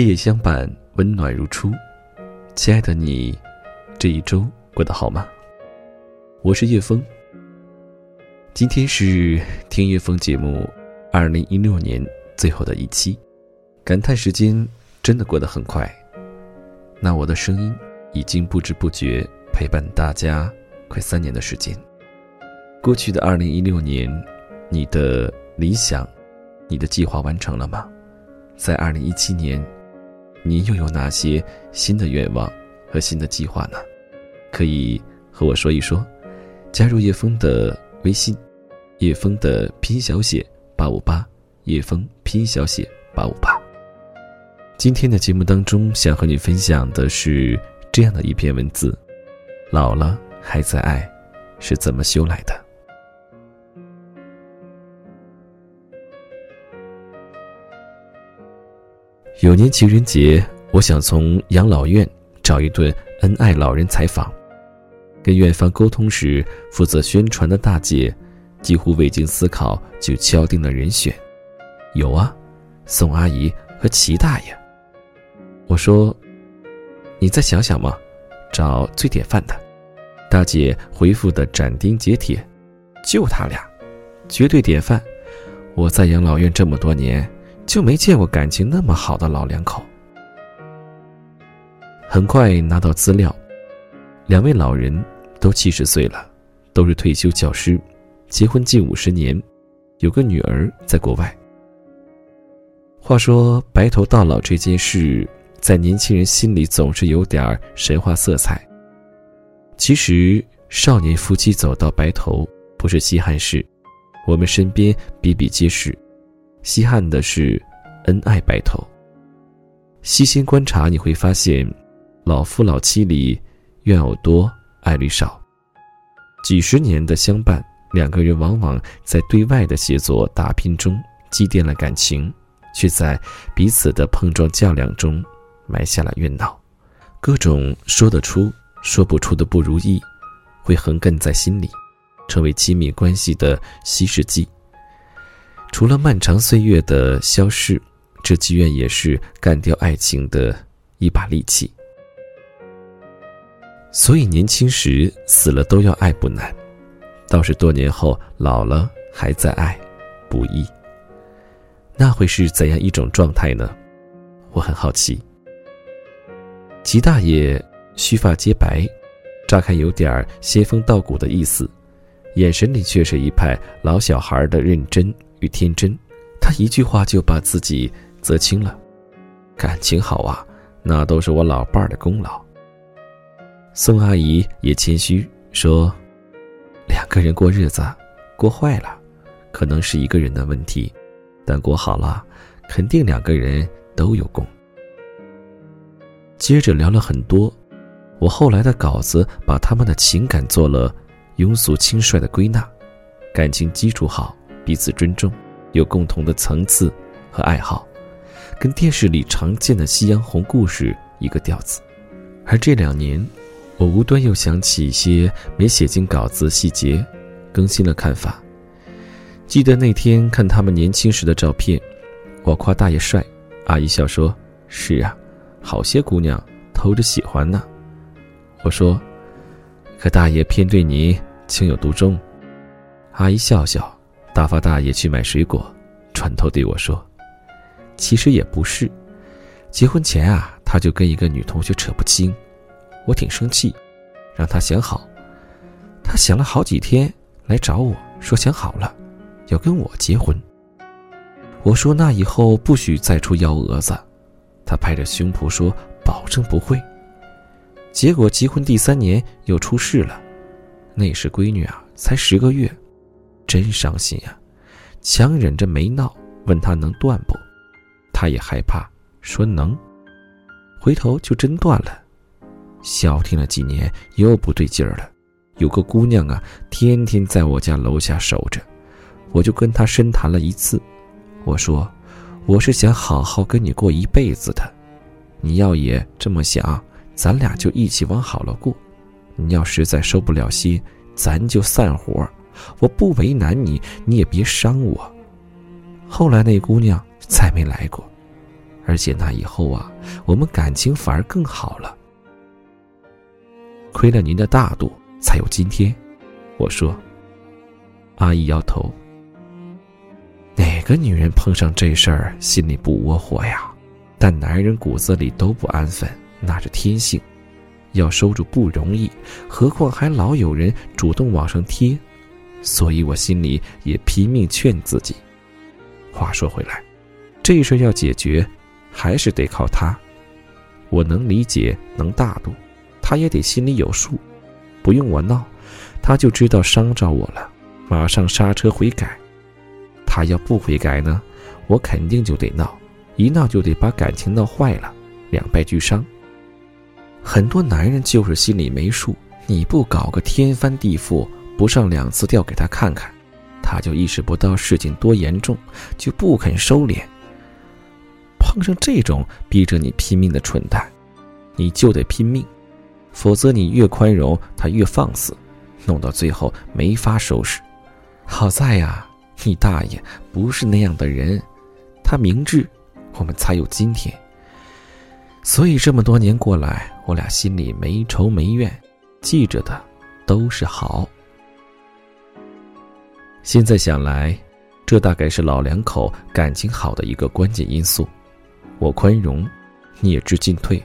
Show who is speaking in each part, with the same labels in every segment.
Speaker 1: 夜夜相伴，温暖如初。亲爱的你，这一周过得好吗？我是叶枫。今天是听叶枫节目二零一六年最后的一期，感叹时间真的过得很快。那我的声音已经不知不觉陪伴大家快三年的时间。过去的二零一六年，你的理想、你的计划完成了吗？在二零一七年。你又有哪些新的愿望和新的计划呢？可以和我说一说。加入叶枫的微信，叶枫的拼音小写八五八，叶枫拼音小写八五八。今天的节目当中，想和你分享的是这样的一篇文字：老了还在爱，是怎么修来的？有年情人节，我想从养老院找一对恩爱老人采访。跟院方沟通时，负责宣传的大姐几乎未经思考就敲定了人选。有啊，宋阿姨和齐大爷。我说：“你再想想嘛，找最典范的。”大姐回复的斩钉截铁：“就他俩，绝对典范。我在养老院这么多年。”就没见过感情那么好的老两口。很快拿到资料，两位老人都七十岁了，都是退休教师，结婚近五十年，有个女儿在国外。话说白头到老这件事，在年轻人心里总是有点神话色彩。其实少年夫妻走到白头不是稀罕事，我们身边比比皆是。稀罕的是，恩爱白头。细心观察，你会发现，老夫老妻里，怨偶多，爱侣少。几十年的相伴，两个人往往在对外的协作打拼中积淀了感情，却在彼此的碰撞较量中埋下了怨恼。各种说得出、说不出的不如意，会横亘在心里，成为亲密关系的稀释剂。除了漫长岁月的消逝，这积怨也是干掉爱情的一把利器。所以年轻时死了都要爱不难，倒是多年后老了还在爱，不易。那会是怎样一种状态呢？我很好奇。齐大爷须发皆白，乍看有点仙风道骨的意思，眼神里却是一派老小孩的认真。与天真，他一句话就把自己责清了。感情好啊，那都是我老伴儿的功劳。宋阿姨也谦虚说：“两个人过日子，过坏了，可能是一个人的问题；但过好了，肯定两个人都有功。”接着聊了很多，我后来的稿子把他们的情感做了庸俗轻率的归纳，感情基础好。彼此尊重，有共同的层次和爱好，跟电视里常见的夕阳红故事一个调子。而这两年，我无端又想起一些没写进稿子细节，更新了看法。记得那天看他们年轻时的照片，我夸大爷帅，阿姨笑说：“是啊，好些姑娘偷着喜欢呢。”我说：“可大爷偏对你情有独钟。”阿姨笑笑。大发大爷去买水果，转头对我说：“其实也不是，结婚前啊，他就跟一个女同学扯不清，我挺生气，让他想好。他想了好几天，来找我说想好了，要跟我结婚。我说那以后不许再出幺蛾子。他拍着胸脯说保证不会。结果结婚第三年又出事了，那时闺女啊才十个月。”真伤心呀，强忍着没闹，问他能断不？他也害怕，说能。回头就真断了。消停了几年，又不对劲儿了。有个姑娘啊，天天在我家楼下守着，我就跟她深谈了一次。我说，我是想好好跟你过一辈子的，你要也这么想，咱俩就一起往好了过。你要实在受不了心，咱就散伙。我不为难你，你也别伤我。后来那姑娘再没来过，而且那以后啊，我们感情反而更好了。亏了您的大度，才有今天。我说。阿姨摇头。哪个女人碰上这事儿心里不窝火呀？但男人骨子里都不安分，那是天性，要收住不容易，何况还老有人主动往上贴，所以我心里也拼命劝自己。话说回来，这事要解决，还是得靠他。我能理解，能大度，他也得心里有数，不用我闹，他就知道伤着我了，马上刹车悔改。他要不悔改呢，我肯定就得闹，一闹就得把感情闹坏了，两败俱伤。很多男人就是心里没数，你不搞个天翻地覆，不上两次吊给他看看，他就意识不到事情多严重，就不肯收敛。碰上这种逼着你拼命的蠢蛋，你就得拼命，否则你越宽容，他越放肆，弄到最后没法收拾。好在呀。你大爷不是那样的人，他明智，我们才有今天。所以这么多年过来，我俩心里没仇没怨，记着的都是好。现在想来，这大概是老两口感情好的一个关键因素。我宽容，你也知进退；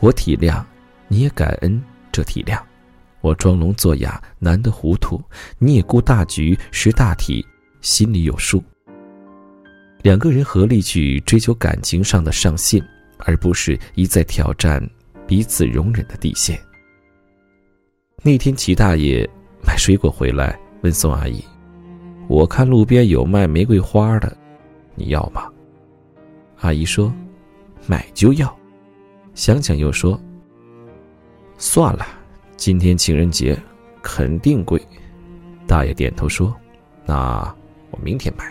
Speaker 1: 我体谅，你也感恩这体谅；我装聋作哑，难得糊涂，你也顾大局，识大体。心里有数。两个人合力去追求感情上的上限，而不是一再挑战彼此容忍的底线。那天齐大爷买水果回来，问宋阿姨：“我看路边有卖玫瑰花的，你要吗？”阿姨说：“买就要。”想想又说：“算了，今天情人节，肯定贵。”大爷点头说：“那。”我明天买。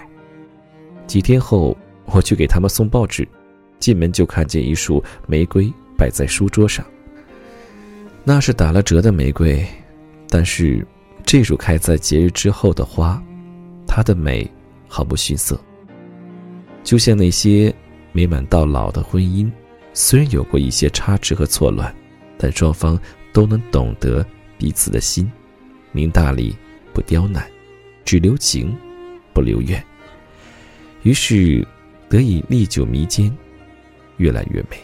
Speaker 1: 几天后，我去给他们送报纸，进门就看见一束玫瑰摆在书桌上。那是打了折的玫瑰，但是这束开在节日之后的花，她的美毫不逊色。就像那些美满到老的婚姻，虽然有过一些差池和错乱，但双方都能懂得彼此的心，明大理，不刁难，只留情。不留怨，于是得以历久弥坚，越来越美。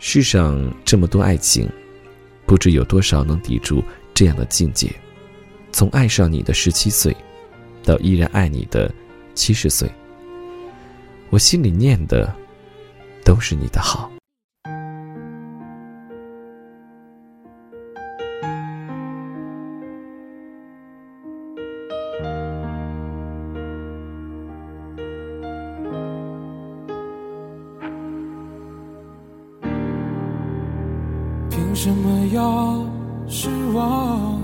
Speaker 1: 世上这么多爱情，不知有多少能抵住这样的境界。从爱上你的十七岁，到依然爱你的七十岁，我心里念的都是你的好。
Speaker 2: 凭什么要失望？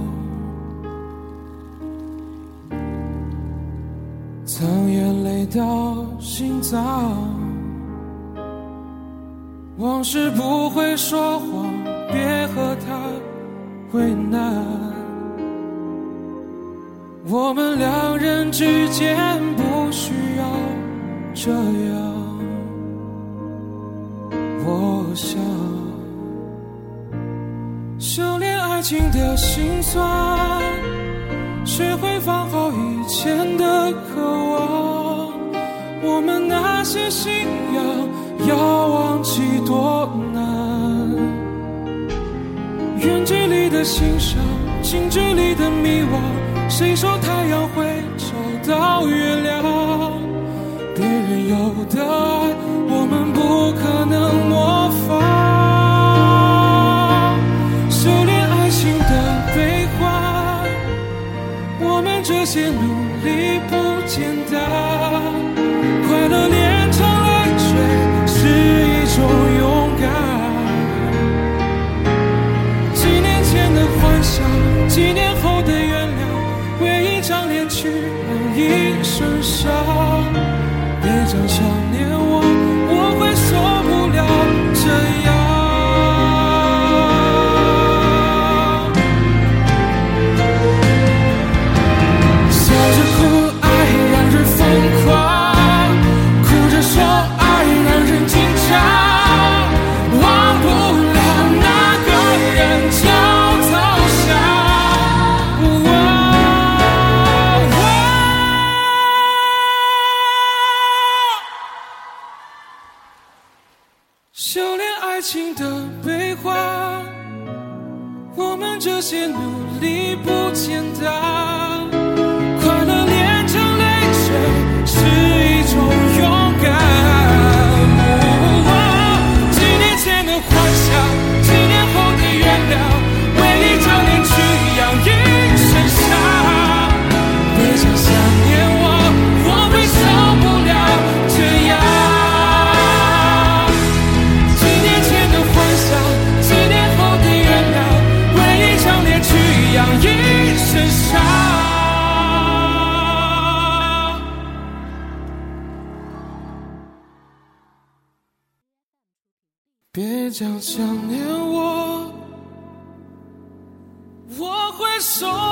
Speaker 2: 到心脏，往事不会说谎，别和他为难。我们两人之间不需要这样，我想。修炼爱情的心酸，学会放好以前的渴望。我们那些信仰，要忘记多难。远距离的欣赏，近距离的迷惘。谁说太阳会找到月亮？别人有的爱，我们不可能模仿。修炼爱情的悲欢，我们这些几年后的原谅，为一张脸去换一身伤。我们这些努力不简单。想念我，我会说。